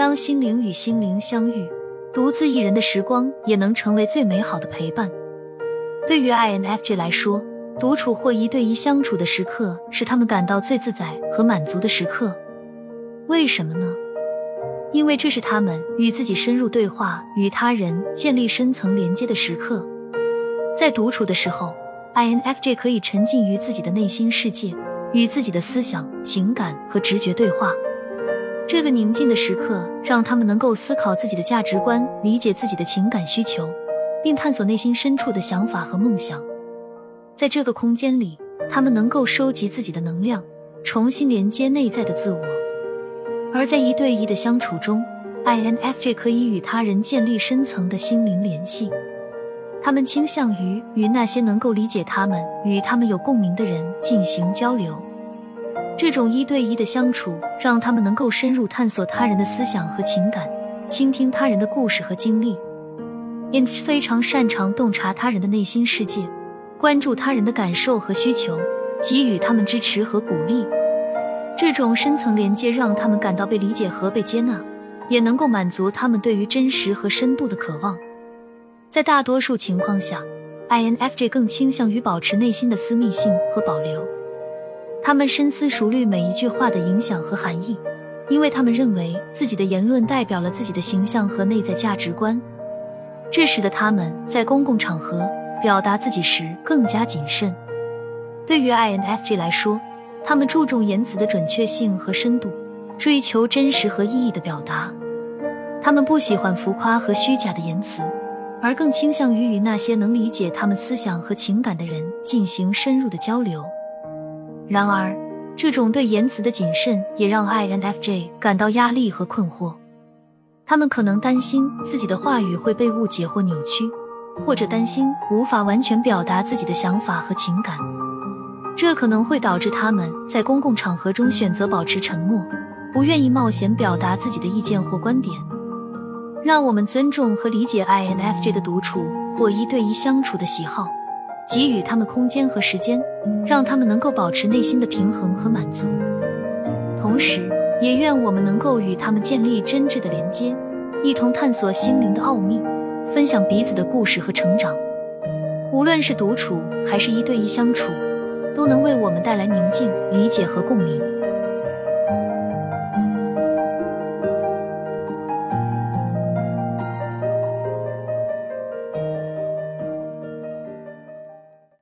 当心灵与心灵相遇，独自一人的时光也能成为最美好的陪伴。对于 INFJ 来说，独处或一对一相处的时刻是他们感到最自在和满足的时刻。为什么呢？因为这是他们与自己深入对话、与他人建立深层连接的时刻。在独处的时候，INFJ 可以沉浸于自己的内心世界，与自己的思想、情感和直觉对话。这个宁静的时刻让他们能够思考自己的价值观，理解自己的情感需求，并探索内心深处的想法和梦想。在这个空间里，他们能够收集自己的能量，重新连接内在的自我。而在一对一的相处中，INFJ 可以与他人建立深层的心灵联系。他们倾向于与那些能够理解他们、与他们有共鸣的人进行交流。这种一对一的相处让他们能够深入探索他人的思想和情感，倾听他人的故事和经历。INF 非常擅长洞察他人的内心世界，关注他人的感受和需求，给予他们支持和鼓励。这种深层连接让他们感到被理解和被接纳，也能够满足他们对于真实和深度的渴望。在大多数情况下，INFJ 更倾向于保持内心的私密性和保留。他们深思熟虑每一句话的影响和含义，因为他们认为自己的言论代表了自己的形象和内在价值观。这使得他们在公共场合表达自己时更加谨慎。对于 INFJ 来说，他们注重言辞的准确性和深度，追求真实和意义的表达。他们不喜欢浮夸和虚假的言辞，而更倾向于与那些能理解他们思想和情感的人进行深入的交流。然而，这种对言辞的谨慎也让 INFJ 感到压力和困惑。他们可能担心自己的话语会被误解或扭曲，或者担心无法完全表达自己的想法和情感。这可能会导致他们在公共场合中选择保持沉默，不愿意冒险表达自己的意见或观点。让我们尊重和理解 INFJ 的独处或一对一相处的喜好，给予他们空间和时间，让他们能够保持内心的平衡和满足。同时，也愿我们能够与他们建立真挚的连接，一同探索心灵的奥秘，分享彼此的故事和成长。无论是独处还是一对一相处。都能为我们带来宁静、理解和共鸣。